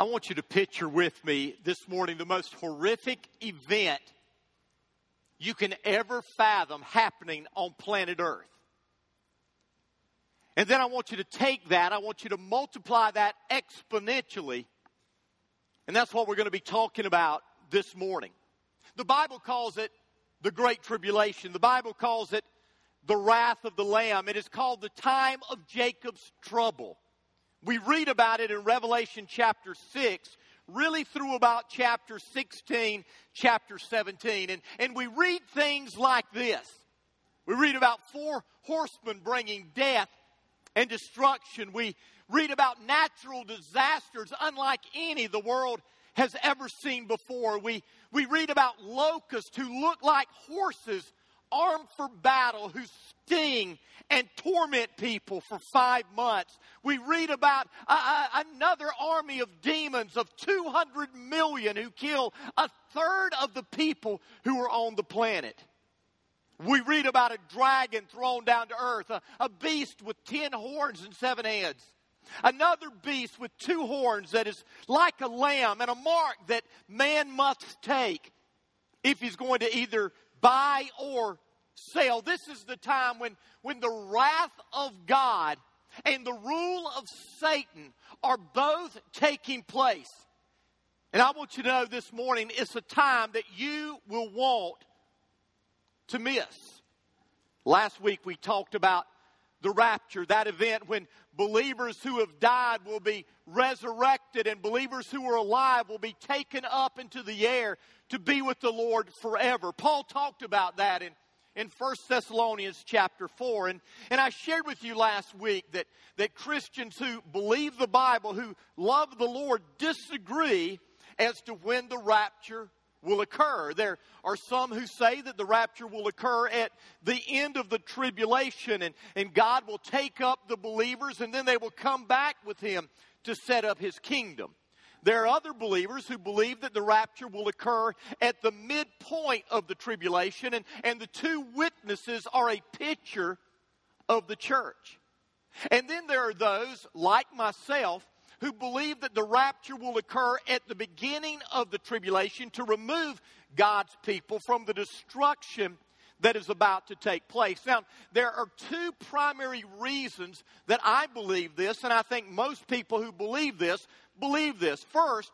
I want you to picture with me this morning the most horrific event you can ever fathom happening on planet Earth. And then I want you to take that, I want you to multiply that exponentially. And that's what we're going to be talking about this morning. The Bible calls it the Great Tribulation. The Bible calls it the wrath of the Lamb. It is called the time of Jacob's trouble. We read about it in Revelation chapter 6, really through about chapter 16, chapter 17. And, and we read things like this. We read about four horsemen bringing death and destruction. We read about natural disasters unlike any the world has ever seen before. We, we read about locusts who look like horses armed for battle, who sting and torment people for five months. We read about another army of demons of 200 million who kill a third of the people who are on the planet. We read about a dragon thrown down to earth, a, a beast with ten horns and seven heads. Another beast with two horns that is like a lamb and a mark that man must take if he's going to either buy or sell. This is the time when, when the wrath of God and the rule of Satan are both taking place. And I want you to know this morning it's a time that you will want to miss. Last week we talked about the rapture, that event when believers who have died will be resurrected and believers who are alive will be taken up into the air to be with the Lord forever. Paul talked about that in, in 1 Thessalonians chapter 4. And, and I shared with you last week that, that Christians who believe the Bible, who love the Lord, disagree as to when the rapture will occur. There are some who say that the rapture will occur at the end of the tribulation and, and God will take up the believers and then they will come back with him to set up his kingdom. There are other believers who believe that the rapture will occur at the midpoint of the tribulation, and, and the two witnesses are a picture of the church. And then there are those, like myself, who believe that the rapture will occur at the beginning of the tribulation to remove God's people from the destruction that is about to take place. Now, there are two primary reasons that I believe this, and I think most people who believe this believe this. First,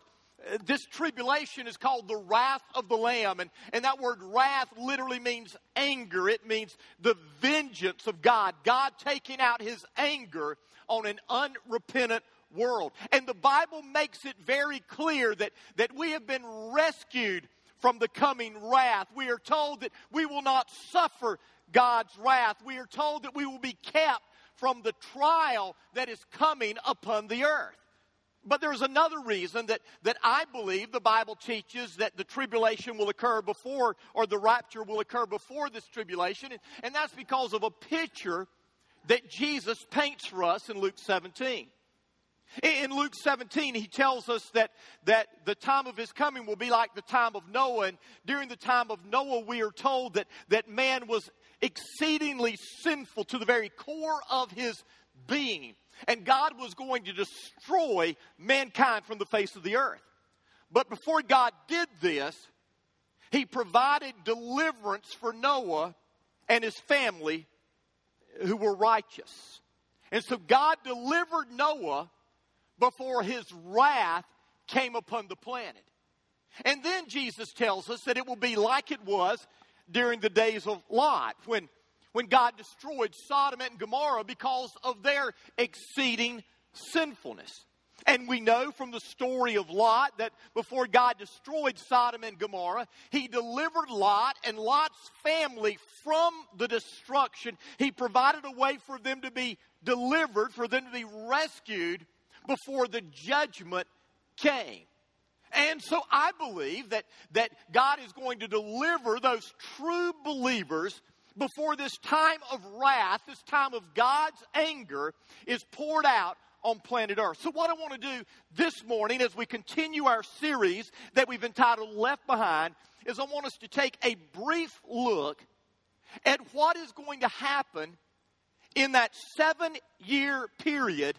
uh, this tribulation is called the wrath of the Lamb. And, and that word wrath literally means anger. It means the vengeance of God. God taking out his anger on an unrepentant world. And the Bible makes it very clear that, that we have been rescued from the coming wrath. We are told that we will not suffer God's wrath. We are told that we will be kept from the trial that is coming upon the earth. But there's another reason that, that I believe the Bible teaches that the tribulation will occur before, or the rapture will occur before this tribulation, and, and that's because of a picture that Jesus paints for us in Luke 17. In Luke 17, he tells us that, that the time of his coming will be like the time of Noah. And during the time of Noah, we are told that, that man was exceedingly sinful to the very core of his being. And God was going to destroy mankind from the face of the earth. But before God did this, he provided deliverance for Noah and his family who were righteous. And so God delivered Noah before his wrath came upon the planet. And then Jesus tells us that it will be like it was during the days of Lot when, when God destroyed Sodom and Gomorrah because of their exceeding sinfulness. And we know from the story of Lot that before God destroyed Sodom and Gomorrah, he delivered Lot and Lot's family from the destruction. He provided a way for them to be delivered, for them to be rescued before the judgment came. And so I believe that, that God is going to deliver those true believers before this time of wrath, this time of God's anger is poured out on planet Earth. So, what I want to do this morning as we continue our series that we've entitled Left Behind is I want us to take a brief look at what is going to happen in that seven year period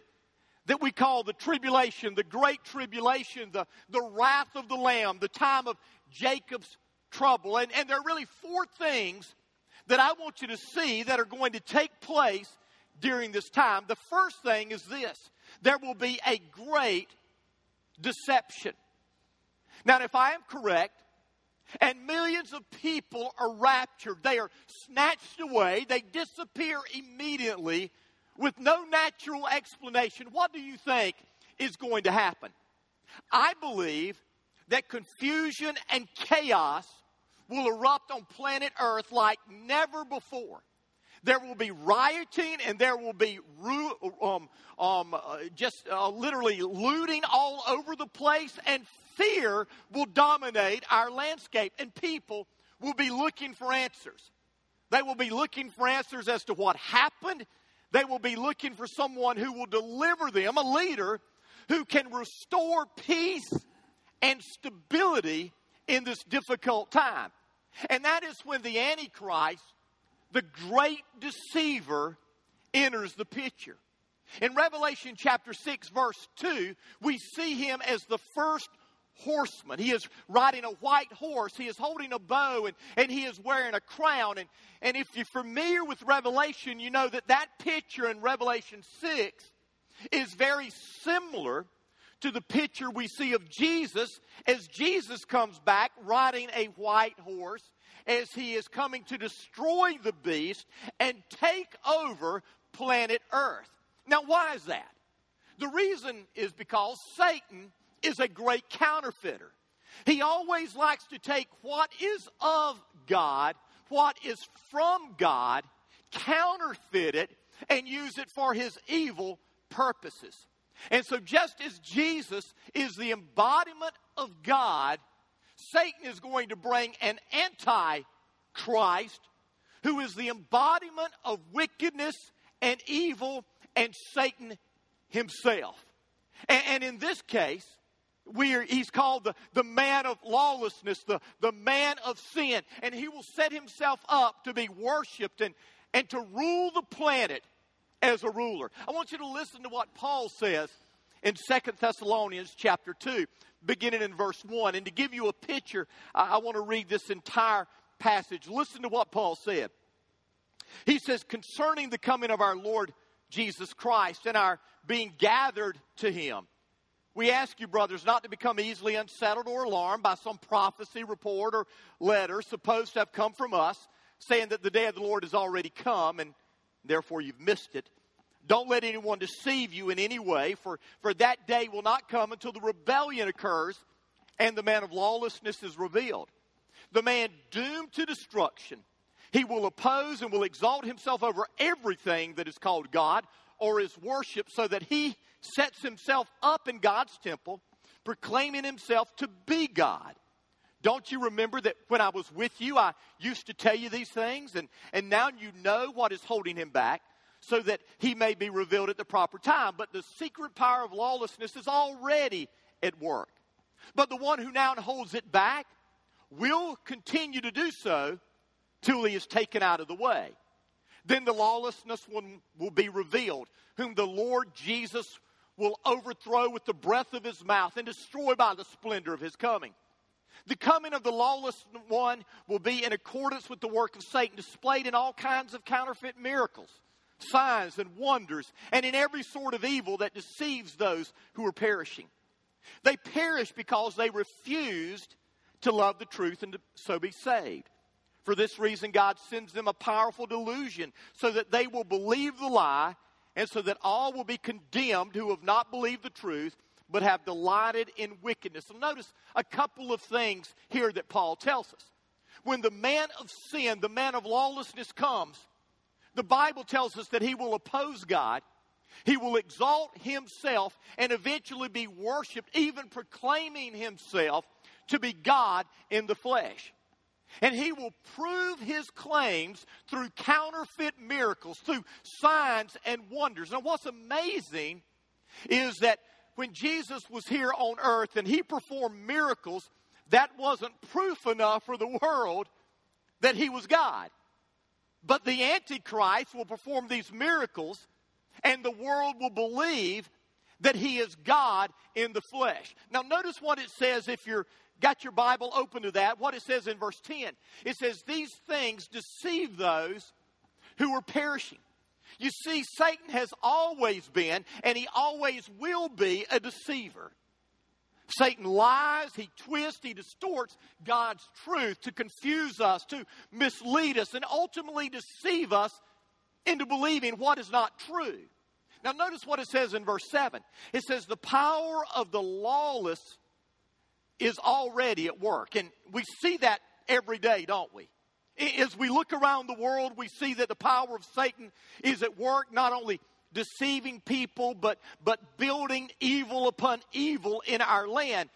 that we call the tribulation, the great tribulation, the, the wrath of the Lamb, the time of Jacob's trouble. And, and there are really four things that I want you to see that are going to take place during this time. The first thing is this there will be a great deception. Now, if I am correct, and millions of people are raptured, they are snatched away, they disappear immediately with no natural explanation, what do you think is going to happen? I believe that confusion and chaos will erupt on planet Earth like never before. There will be rioting and there will be um, um, uh, just uh, literally looting all over the place, and fear will dominate our landscape, and people will be looking for answers. They will be looking for answers as to what happened. They will be looking for someone who will deliver them, a leader who can restore peace and stability in this difficult time. And that is when the Antichrist, the great deceiver, enters the picture. In Revelation chapter 6, verse 2, we see him as the first horseman. He is riding a white horse. He is holding a bow and, and he is wearing a crown. And, and if you're familiar with Revelation, you know that that picture in Revelation 6 is very similar to the picture we see of Jesus as Jesus comes back riding a white horse as he is coming to destroy the beast and take over planet Earth. Now, why is that? The reason is because Satan is a great counterfeiter. He always likes to take what is of God, what is from God, counterfeit it, and use it for his evil purposes. And so, just as Jesus is the embodiment of God, Satan is going to bring an anti Christ who is the embodiment of wickedness and evil and Satan himself. And, and in this case, we are, he's called the, the man of lawlessness, the, the man of sin. And he will set himself up to be worshiped and, and to rule the planet as a ruler. I want you to listen to what Paul says in Second Thessalonians chapter 2, beginning in verse 1. And to give you a picture, I, I want to read this entire passage. Listen to what Paul said. He says, concerning the coming of our Lord Jesus Christ and our being gathered to him. We ask you, brothers, not to become easily unsettled or alarmed by some prophecy, report, or letter supposed to have come from us, saying that the day of the Lord has already come and therefore you've missed it. Don't let anyone deceive you in any way, for, for that day will not come until the rebellion occurs and the man of lawlessness is revealed. The man doomed to destruction. He will oppose and will exalt himself over everything that is called God or is worshiped, so that he sets himself up in God's temple, proclaiming himself to be God. Don't you remember that when I was with you, I used to tell you these things? And, and now you know what is holding him back so that he may be revealed at the proper time. But the secret power of lawlessness is already at work. But the one who now holds it back will continue to do so till he is taken out of the way. Then the lawlessness one will be revealed, whom the Lord Jesus will overthrow with the breath of his mouth and destroy by the splendor of his coming. The coming of the lawless one will be in accordance with the work of Satan, displayed in all kinds of counterfeit miracles, signs, and wonders, and in every sort of evil that deceives those who are perishing. They perish because they refused to love the truth and to so be saved. For this reason, God sends them a powerful delusion so that they will believe the lie and so that all will be condemned who have not believed the truth but have delighted in wickedness. So notice a couple of things here that Paul tells us. When the man of sin, the man of lawlessness comes, the Bible tells us that he will oppose God. He will exalt himself and eventually be worshiped, even proclaiming himself to be God in the flesh. And he will prove his claims through counterfeit miracles, through signs and wonders. Now, what's amazing is that when Jesus was here on earth and he performed miracles, that wasn't proof enough for the world that he was God. But the Antichrist will perform these miracles, and the world will believe that he is God in the flesh. Now, notice what it says if you're got your Bible open to that, what it says in verse 10. It says, These things deceive those who are perishing. You see, Satan has always been, and he always will be, a deceiver. Satan lies, he twists, he distorts God's truth to confuse us, to mislead us, and ultimately deceive us into believing what is not true. Now, notice what it says in verse 7. It says, The power of the lawless is already at work. And we see that every day, don't we? As we look around the world, we see that the power of Satan is at work, not only deceiving people, but, but building evil upon evil in our land.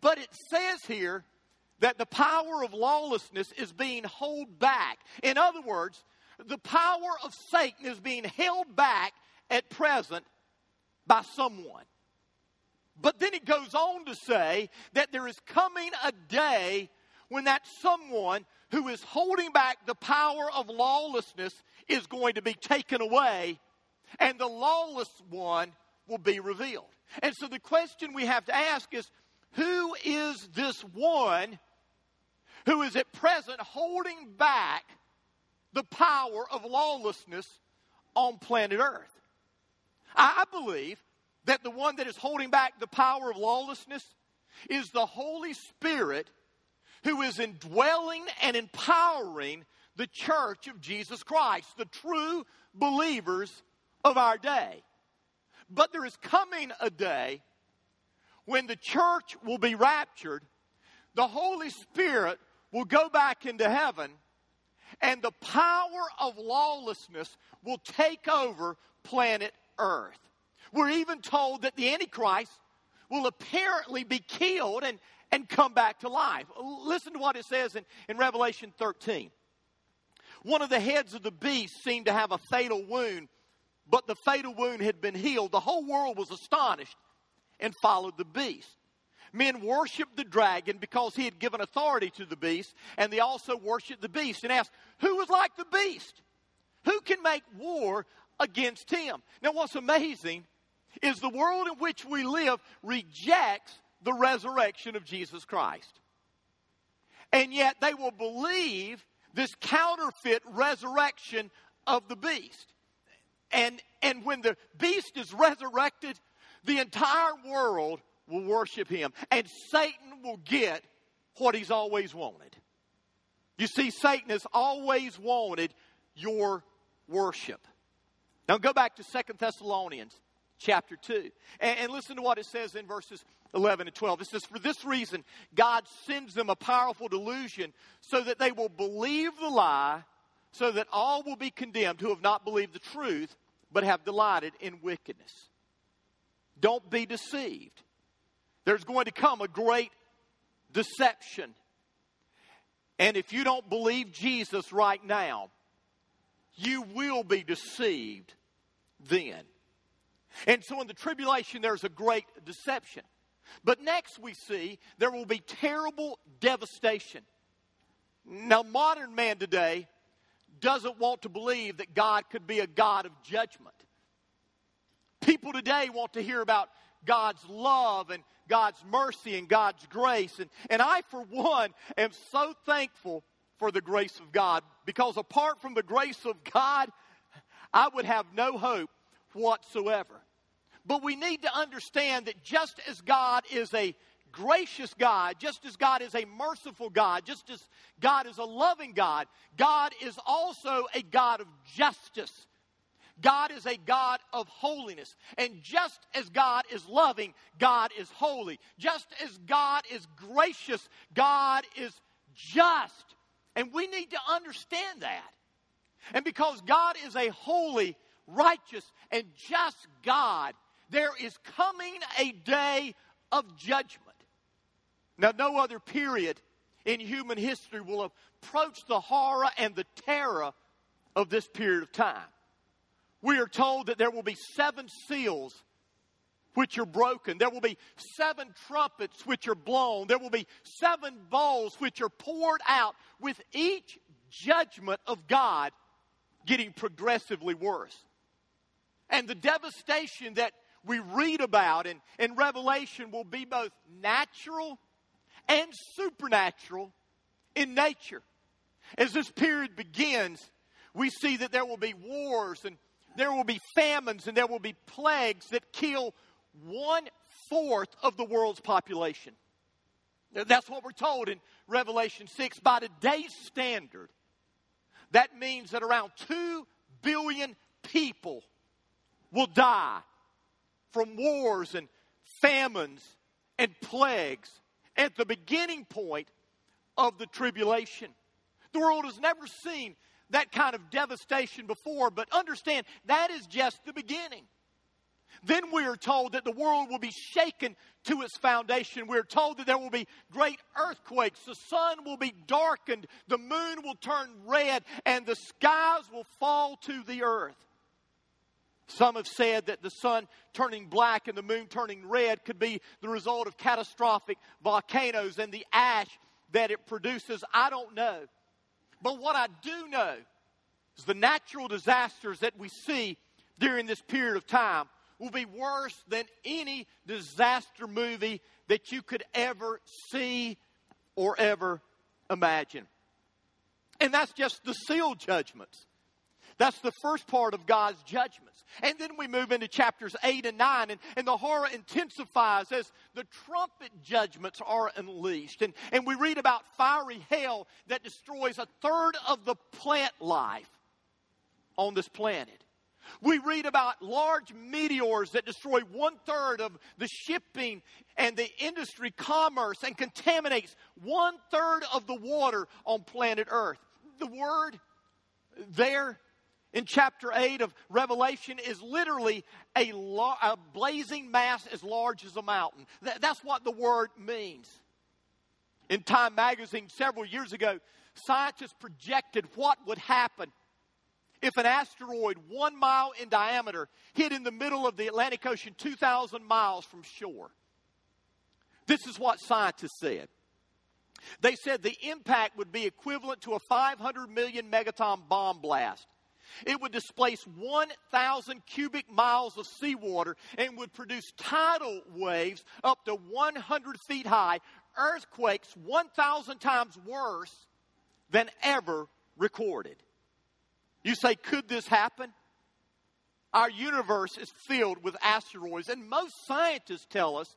But it says here that the power of lawlessness is being held back. In other words, the power of Satan is being held back at present by someone. But then it goes on to say that there is coming a day when that someone who is holding back the power of lawlessness is going to be taken away and the lawless one will be revealed. And so the question we have to ask is who is this one who is at present holding back the power of lawlessness on planet Earth? I believe that the one that is holding back the power of lawlessness is the Holy Spirit who is indwelling and empowering the church of Jesus Christ, the true believers of our day. But there is coming a day when the church will be raptured, the Holy Spirit will go back into heaven, and the power of lawlessness will take over planet Earth. We're even told that the Antichrist will apparently be killed and, and come back to life. Listen to what it says in, in Revelation 13. One of the heads of the beast seemed to have a fatal wound, but the fatal wound had been healed. The whole world was astonished and followed the beast. Men worshiped the dragon because he had given authority to the beast, and they also worshiped the beast and asked, Who was like the beast? Who can make war against him? Now, what's amazing is the world in which we live rejects the resurrection of Jesus Christ. And yet they will believe this counterfeit resurrection of the beast. And, and when the beast is resurrected, the entire world will worship him. And Satan will get what he's always wanted. You see, Satan has always wanted your worship. Now go back to Second Thessalonians chapter 2. And, and, listen to what it says in verses 11 and 12. It says, For this reason, God sends them a powerful delusion so that they will believe the lie, so that all will be condemned who have not believed the truth, but have delighted in wickedness. Don't be deceived. There's going to come a great deception. And if you don't believe Jesus right now, you will be deceived then. And so in the tribulation, there's a great deception. But next we see there will be terrible devastation. Now, modern man today doesn't want to believe that God could be a God of judgment. People today want to hear about God's love and God's mercy and God's grace. And, and I, for one, am so thankful for the grace of God because apart from the grace of God, I would have no hope whatsoever. But we need to understand that just as God is a gracious God, just as God is a merciful God, just as God is a loving God, God is also a God of justice. God is a God of holiness. And just as God is loving, God is holy. Just as God is gracious, God is just. And we need to understand that. And because God is a holy, righteous, and just God, there is coming a day of judgment. Now, no other period in human history will approach the horror and the terror of this period of time. We are told that there will be seven seals which are broken. There will be seven trumpets which are blown. There will be seven bowls which are poured out, with each judgment of God getting progressively worse. And the devastation that we read about in, in Revelation will be both natural and supernatural in nature. As this period begins, we see that there will be wars and there will be famines and there will be plagues that kill one fourth of the world's population. That's what we're told in Revelation 6. By today's standard, that means that around 2 billion people will die from wars and famines and plagues at the beginning point of the tribulation. The world has never seen that kind of devastation before, but understand that is just the beginning. Then we are told that the world will be shaken to its foundation. We're told that there will be great earthquakes. The sun will be darkened. The moon will turn red and the skies will fall to the earth. Some have said that the sun turning black and the moon turning red could be the result of catastrophic volcanoes and the ash that it produces. I don't know. But what I do know is the natural disasters that we see during this period of time will be worse than any disaster movie that you could ever see or ever imagine. And that's just the seal judgments. That's the first part of God's judgments. And then we move into chapters 8 and 9, and, and the horror intensifies as the trumpet judgments are unleashed. And, and we read about fiery hail that destroys a third of the plant life on this planet. We read about large meteors that destroy one third of the shipping and the industry commerce and contaminates one third of the water on planet Earth. The word there in chapter 8 of Revelation is literally a, lo- a blazing mass as large as a mountain. Th- that's what the word means. In Time magazine several years ago, scientists projected what would happen if an asteroid one mile in diameter hit in the middle of the Atlantic Ocean 2,000 miles from shore. This is what scientists said. They said the impact would be equivalent to a 500 million megaton bomb blast. It would displace 1,000 cubic miles of seawater and would produce tidal waves up to 100 feet high, earthquakes 1,000 times worse than ever recorded. You say, could this happen? Our universe is filled with asteroids, and most scientists tell us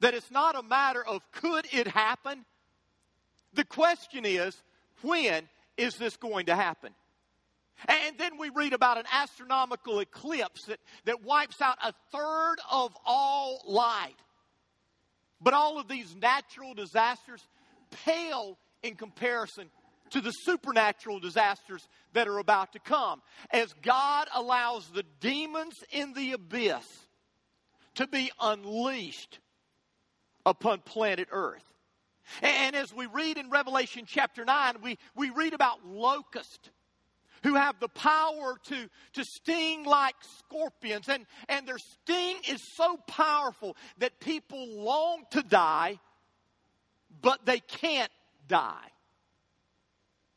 that it's not a matter of could it happen. The question is, when is this going to happen? And then we read about an astronomical eclipse that, that wipes out a third of all light. But all of these natural disasters pale in comparison to the supernatural disasters that are about to come as God allows the demons in the abyss to be unleashed upon planet Earth. And as we read in Revelation chapter 9, we, we read about locusts who have the power to, to sting like scorpions. And, and their sting is so powerful that people long to die, but they can't die.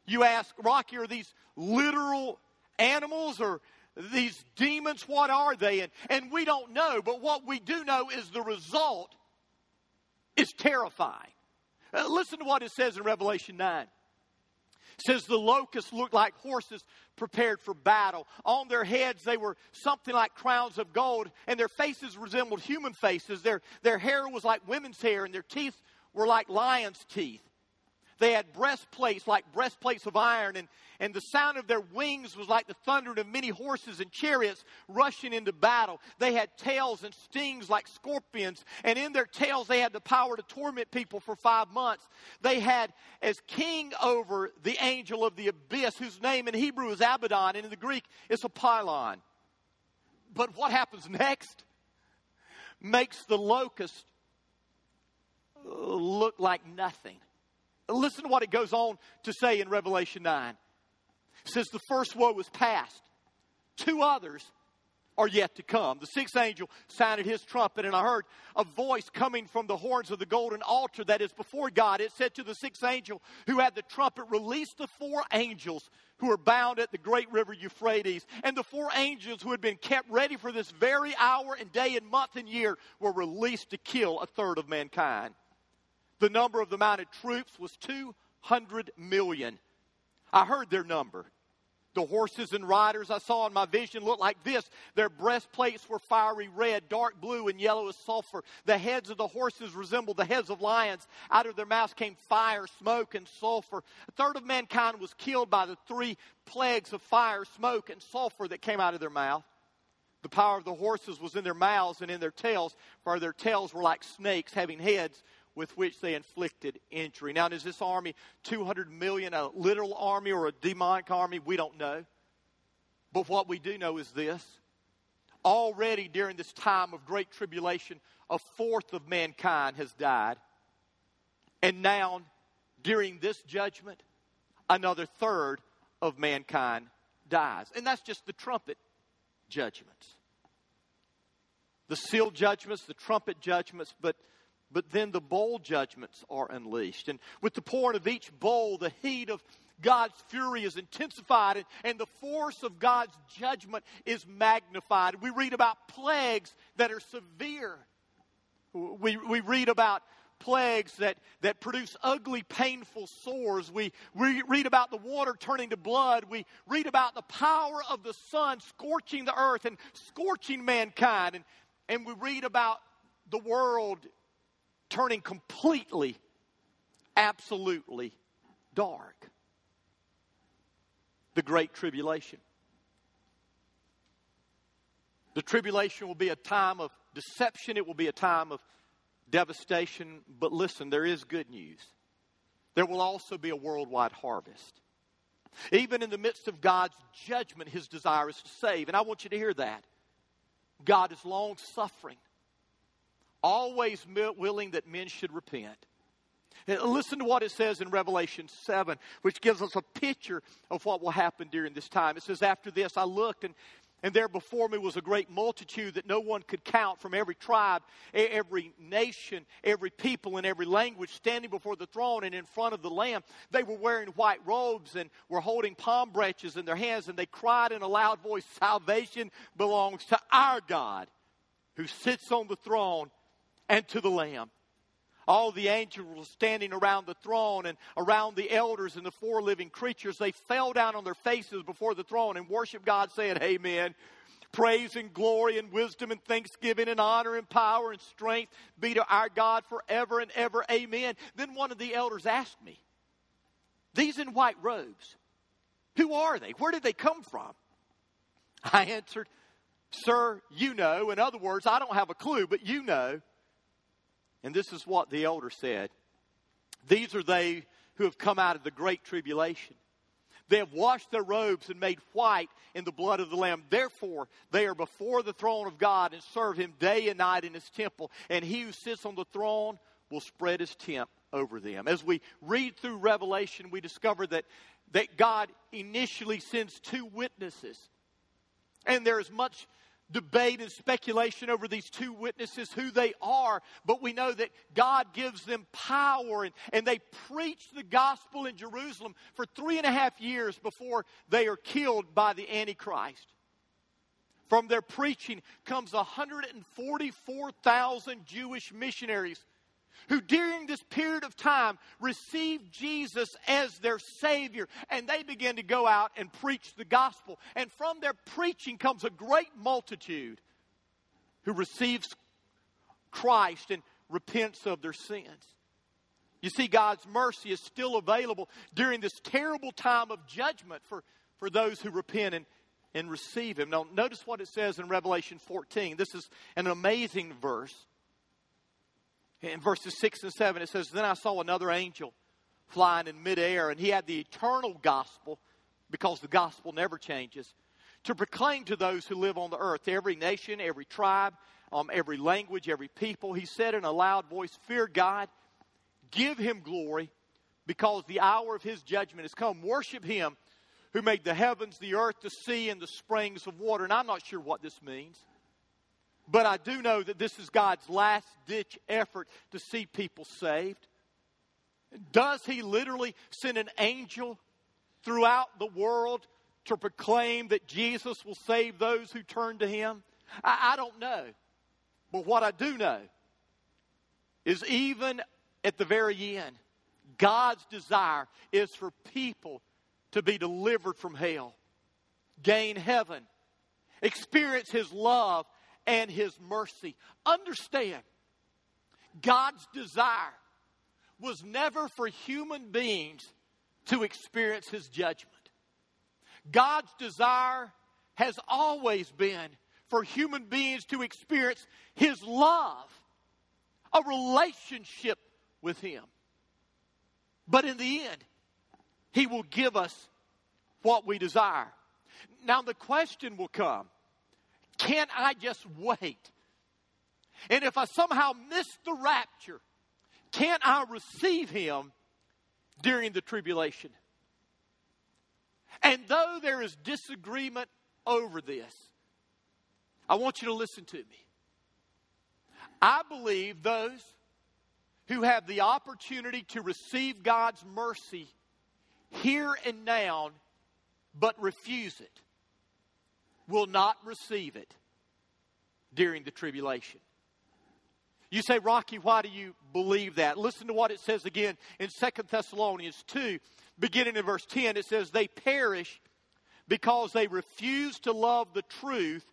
You ask, Rocky, are these literal animals or these demons? What are they? And, and we don't know, but what we do know is the result is terrifying. Uh, listen to what it says in Revelation 9. Says the locusts looked like horses prepared for battle. On their heads they were something like crowns of gold, and their faces resembled human faces. Their, their hair was like women's hair, and their teeth were like lions' teeth. They had breastplates like breastplates of iron, and, and the sound of their wings was like the thunder of many horses and chariots rushing into battle. They had tails and stings like scorpions, and in their tails they had the power to torment people for five months. They had as king over the angel of the abyss, whose name in Hebrew is Abaddon, and in the Greek it's Apollyon. But what happens next makes the locust look like nothing. Listen to what it goes on to say in Revelation 9. It says, The first woe was past. Two others are yet to come. The sixth angel sounded his trumpet, and I heard a voice coming from the horns of the golden altar that is before God. It said to the sixth angel who had the trumpet, Release the four angels who are bound at the great river Euphrates. And the four angels who had been kept ready for this very hour and day and month and year were released to kill a third of mankind. The number of the mounted troops was 200 million. I heard their number. The horses and riders I saw in my vision looked like this. Their breastplates were fiery red, dark blue, and yellow as sulfur. The heads of the horses resembled the heads of lions. Out of their mouths came fire, smoke, and sulfur. A third of mankind was killed by the three plagues of fire, smoke, and sulfur that came out of their mouth. The power of the horses was in their mouths and in their tails, for their tails were like snakes, having heads with which they inflicted injury. Now, is this army 200 million a literal army or a demonic army? We don't know. But what we do know is this. Already during this time of great tribulation, a fourth of mankind has died. And now, during this judgment, another third of mankind dies. And that's just the trumpet judgments. The seal judgments, the trumpet judgments, but but then the bowl judgments are unleashed. And with the pouring of each bowl, the heat of God's fury is intensified and, and, the force of God's judgment is magnified. We read about plagues that are severe. We, we read about plagues that, that produce ugly, painful sores. We, we read about the water turning to blood. We read about the power of the sun scorching the earth and scorching mankind. And, and we read about the world turning completely, absolutely dark. The Great Tribulation. The tribulation will be a time of deception, it will be a time of devastation. But listen, there is good news. There will also be a worldwide harvest. Even in the midst of God's judgment, his desire is to save. And I want you to hear that. God is long suffering always willing that men should repent. Listen to what it says in Revelation 7, which gives us a picture of what will happen during this time. It says, After this, I looked, and, and there before me was a great multitude that no one could count from every tribe, every nation, every people, and every language standing before the throne and in front of the Lamb. They were wearing white robes and were holding palm branches in their hands, and they cried in a loud voice, Salvation belongs to our God who sits on the throne and to the Lamb. All the angels were standing around the throne and around the elders and the four living creatures. They fell down on their faces before the throne and worshiped God, saying, Amen. Praise and glory and wisdom and thanksgiving and honor and power and strength be to our God forever and ever. Amen. Then one of the elders asked me, These in white robes, who are they? Where did they come from? I answered, Sir, you know. In other words, I don't have a clue, but you know. And this is what the elder said These are they who have come out of the great tribulation. They have washed their robes and made white in the blood of the Lamb. Therefore, they are before the throne of God and serve Him day and night in His temple. And He who sits on the throne will spread His tent over them. As we read through Revelation, we discover that, that God initially sends two witnesses. And there is much debate and speculation over these two witnesses, who they are, but we know that God gives them power and, and they preach the gospel in Jerusalem for three and a half years before they are killed by the Antichrist. From their preaching comes 144,000 Jewish missionaries who during this period of time received Jesus as their Savior. And they began to go out and preach the gospel. And from their preaching comes a great multitude who receives Christ and repents of their sins. You see, God's mercy is still available during this terrible time of judgment for, for those who repent and, and receive Him. Now, notice what it says in Revelation 14. This is an amazing verse. In verses 6 and 7, it says, Then I saw another angel flying in midair, and he had the eternal gospel, because the gospel never changes, to proclaim to those who live on the earth, every nation, every tribe, um, every language, every people. He said in a loud voice, Fear God, give him glory, because the hour of his judgment has come. Worship him who made the heavens, the earth, the sea, and the springs of water. And I'm not sure what this means. But I do know that this is God's last ditch effort to see people saved. Does He literally send an angel throughout the world to proclaim that Jesus will save those who turn to Him? I, I don't know. But what I do know is even at the very end, God's desire is for people to be delivered from hell, gain heaven, experience His love and His mercy. Understand, God's desire was never for human beings to experience His judgment. God's desire has always been for human beings to experience His love, a relationship with Him. But in the end, He will give us what we desire. Now, the question will come can't I just wait? And if I somehow miss the rapture, can't I receive him during the tribulation? And though there is disagreement over this, I want you to listen to me. I believe those who have the opportunity to receive God's mercy here and now, but refuse it, will not receive it during the tribulation. You say, Rocky, why do you believe that? Listen to what it says again in Second Thessalonians 2, beginning in verse 10. It says, They perish because they refuse to love the truth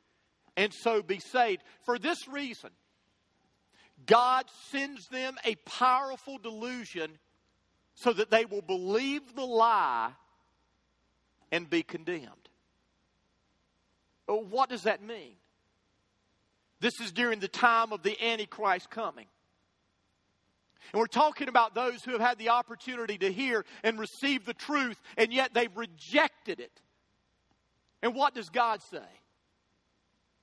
and so be saved. For this reason, God sends them a powerful delusion so that they will believe the lie and be condemned. Oh, what does that mean? This is during the time of the Antichrist coming. And we're talking about those who have had the opportunity to hear and receive the truth, and yet they've rejected it. And what does God say?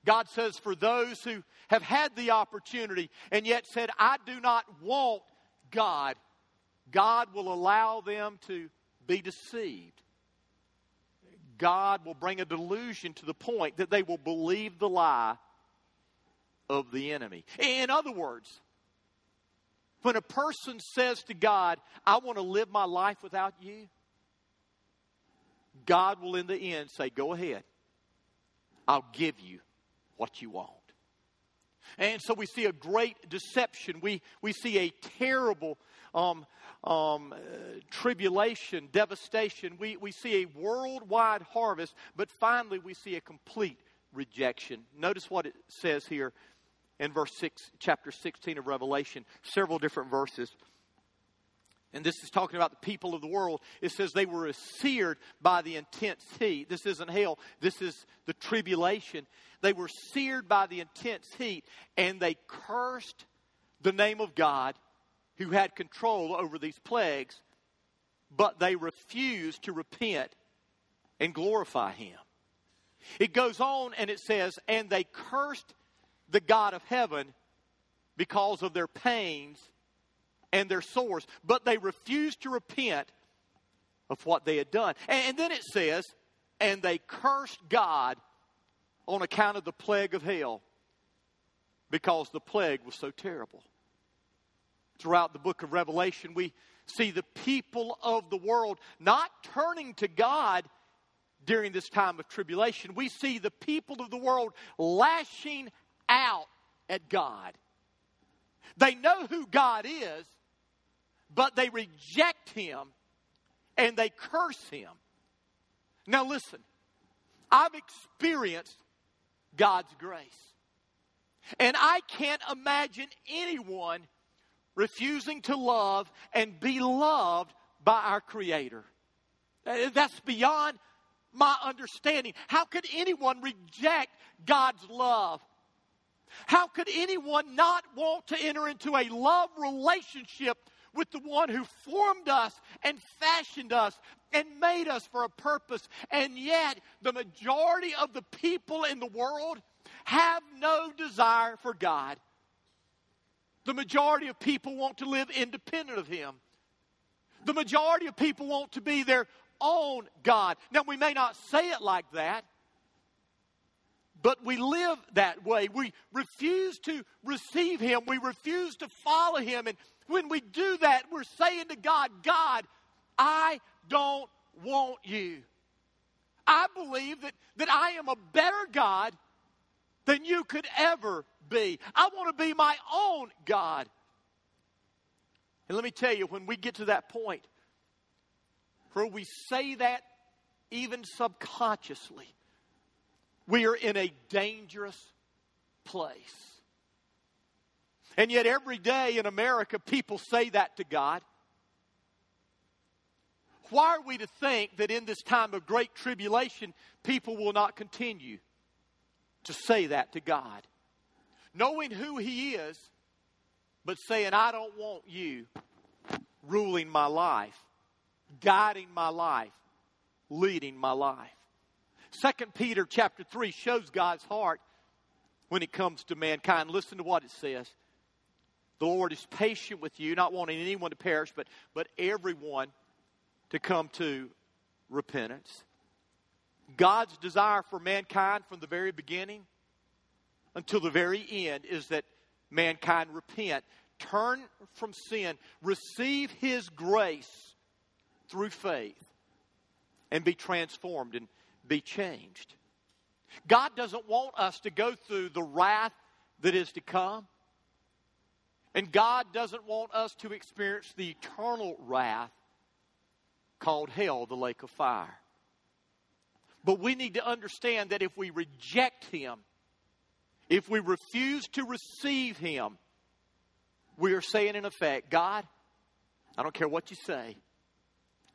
God says, for those who have had the opportunity and yet said, I do not want God, God will allow them to be deceived. God will bring a delusion to the point that they will believe the lie of the enemy. In other words, when a person says to God, I want to live my life without you, God will in the end say, Go ahead. I'll give you what you want. And so we see a great deception. We, we see a terrible um, um, uh, tribulation, devastation. We, we see a worldwide harvest, but finally we see a complete rejection. Notice what it says here in verse 6, chapter 16 of Revelation, several different verses. And this is talking about the people of the world. It says they were seared by the intense heat. This isn't hell, this is the tribulation. They were seared by the intense heat, and they cursed the name of God who had control over these plagues, but they refused to repent and glorify him. It goes on and it says, and they cursed the God of heaven because of their pains and their sores, but they refused to repent of what they had done. And, then it says, and they cursed God on account of the plague of hell because the plague was so terrible throughout the book of Revelation, we see the people of the world not turning to God during this time of tribulation. We see the people of the world lashing out at God. They know who God is, but they reject Him and they curse Him. Now, listen, I've experienced God's grace. And I can't imagine anyone refusing to love and be loved by our Creator. Uh, that's beyond my understanding. How could anyone reject God's love? How could anyone not want to enter into a love relationship with the one who formed us and fashioned us and made us for a purpose? And yet, the majority of the people in the world have no desire for God. The majority of people want to live independent of Him. The majority of people want to be their own God. Now, we may not say it like that, but we live that way. We refuse to receive Him, we refuse to follow Him. And when we do that, we're saying to God, God, I don't want you. I believe that, that I am a better God than you could ever be. I want to be my own God. And let me tell you, when we get to that point where we say that even subconsciously, we are in a dangerous place. And yet, every day in America, people say that to God. Why are we to think that in this time of great tribulation, people will not continue to say that to God? Knowing who He is, but saying, I don't want you ruling my life, guiding my life, leading my life. Second Peter chapter 3 shows God's heart when it comes to mankind. Listen to what it says. The Lord is patient with you, not wanting anyone to perish, but, but everyone to come to repentance. God's desire for mankind from the very beginning until the very end is that mankind repent, turn from sin, receive His grace through faith, and be transformed and be changed. God doesn't want us to go through the wrath that is to come. And God doesn't want us to experience the eternal wrath called hell, the lake of fire. But we need to understand that if we reject Him, if we refuse to receive Him, we are saying, in effect, God, I don't care what you say,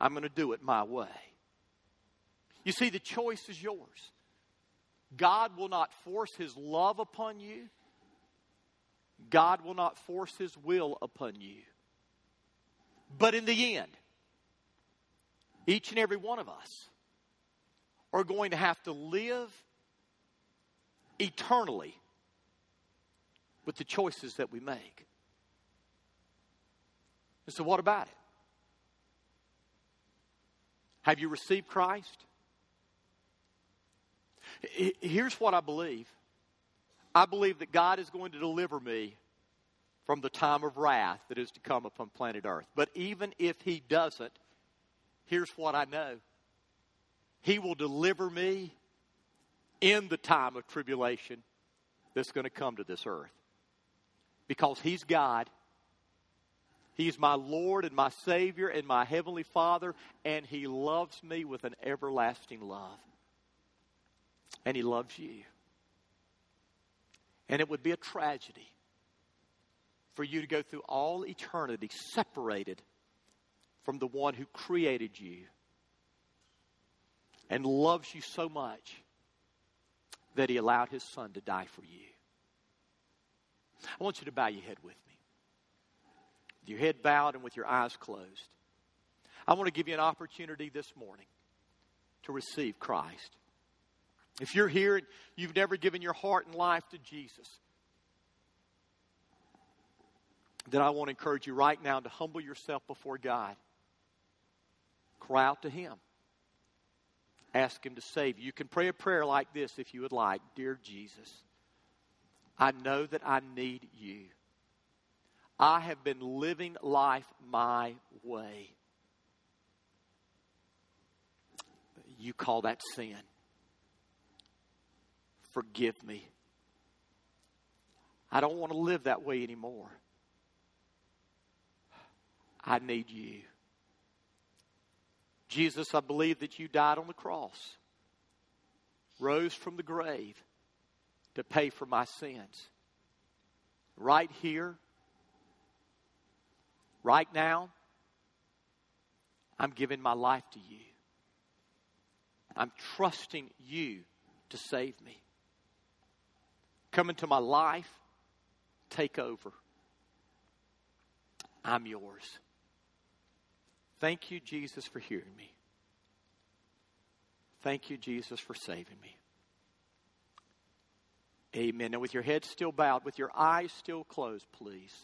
I'm going to do it my way. You see, the choice is yours. God will not force His love upon you, God will not force His will upon you. But in the end, each and every one of us are going to have to live eternally with the choices that we make. And so, what about it? Have you received Christ? Here's what I believe I believe that God is going to deliver me from the time of wrath that is to come upon planet Earth. But even if He doesn't, here's what I know He will deliver me in the time of tribulation that's going to come to this earth. Because He's God. He's my Lord and my Savior and my Heavenly Father, and He loves me with an everlasting love. And He loves you. And it would be a tragedy for you to go through all eternity separated from the one who created you and loves you so much that he allowed his son to die for you. I want you to bow your head with me. With your head bowed and with your eyes closed. I want to give you an opportunity this morning to receive Christ. If you're here and you've never given your heart and life to Jesus, then I want to encourage you right now to humble yourself before God. Cry out to Him. Ask Him to save you. You can pray a prayer like this if you would like Dear Jesus, I know that I need you. I have been living life my way. You call that sin. Forgive me. I don't want to live that way anymore. I need you. Jesus, I believe that you died on the cross, rose from the grave to pay for my sins. Right here, right now, I'm giving my life to you. I'm trusting you to save me. Come into my life, take over. I'm yours. Thank you, Jesus, for hearing me. Thank you, Jesus, for saving me. Amen. And with your head still bowed, with your eyes still closed, please.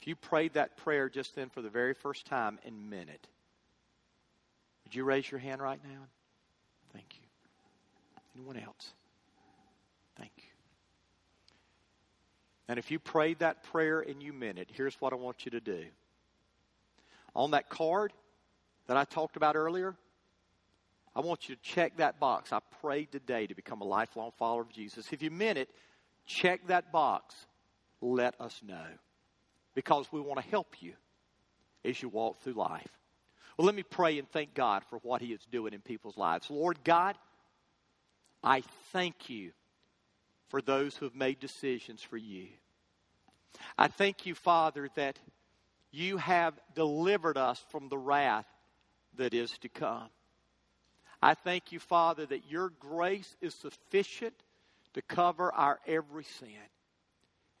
If you prayed that prayer just then for the very first time and meant it, Would you raise your hand right now? Thank you. Anyone else? Thank you. And if you prayed that prayer and you meant it, here's what I want you to do. On that card that I talked about earlier, I want you to check that box. I prayed today to become a lifelong follower of Jesus. If you meant it, check that box. Let us know. Because we want to help you as you walk through life. Well, let me pray and thank God for what He is doing in people's lives. Lord God, I thank you for those who have made decisions for you. I thank you, Father, that you have delivered us from the wrath that is to come. I thank you, Father, that your grace is sufficient to cover our every sin.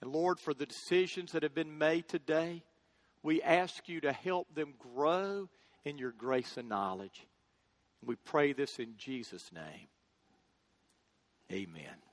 And Lord, for the decisions that have been made today, we ask you to help them grow in your grace and knowledge. We pray this in Jesus' name. Amen.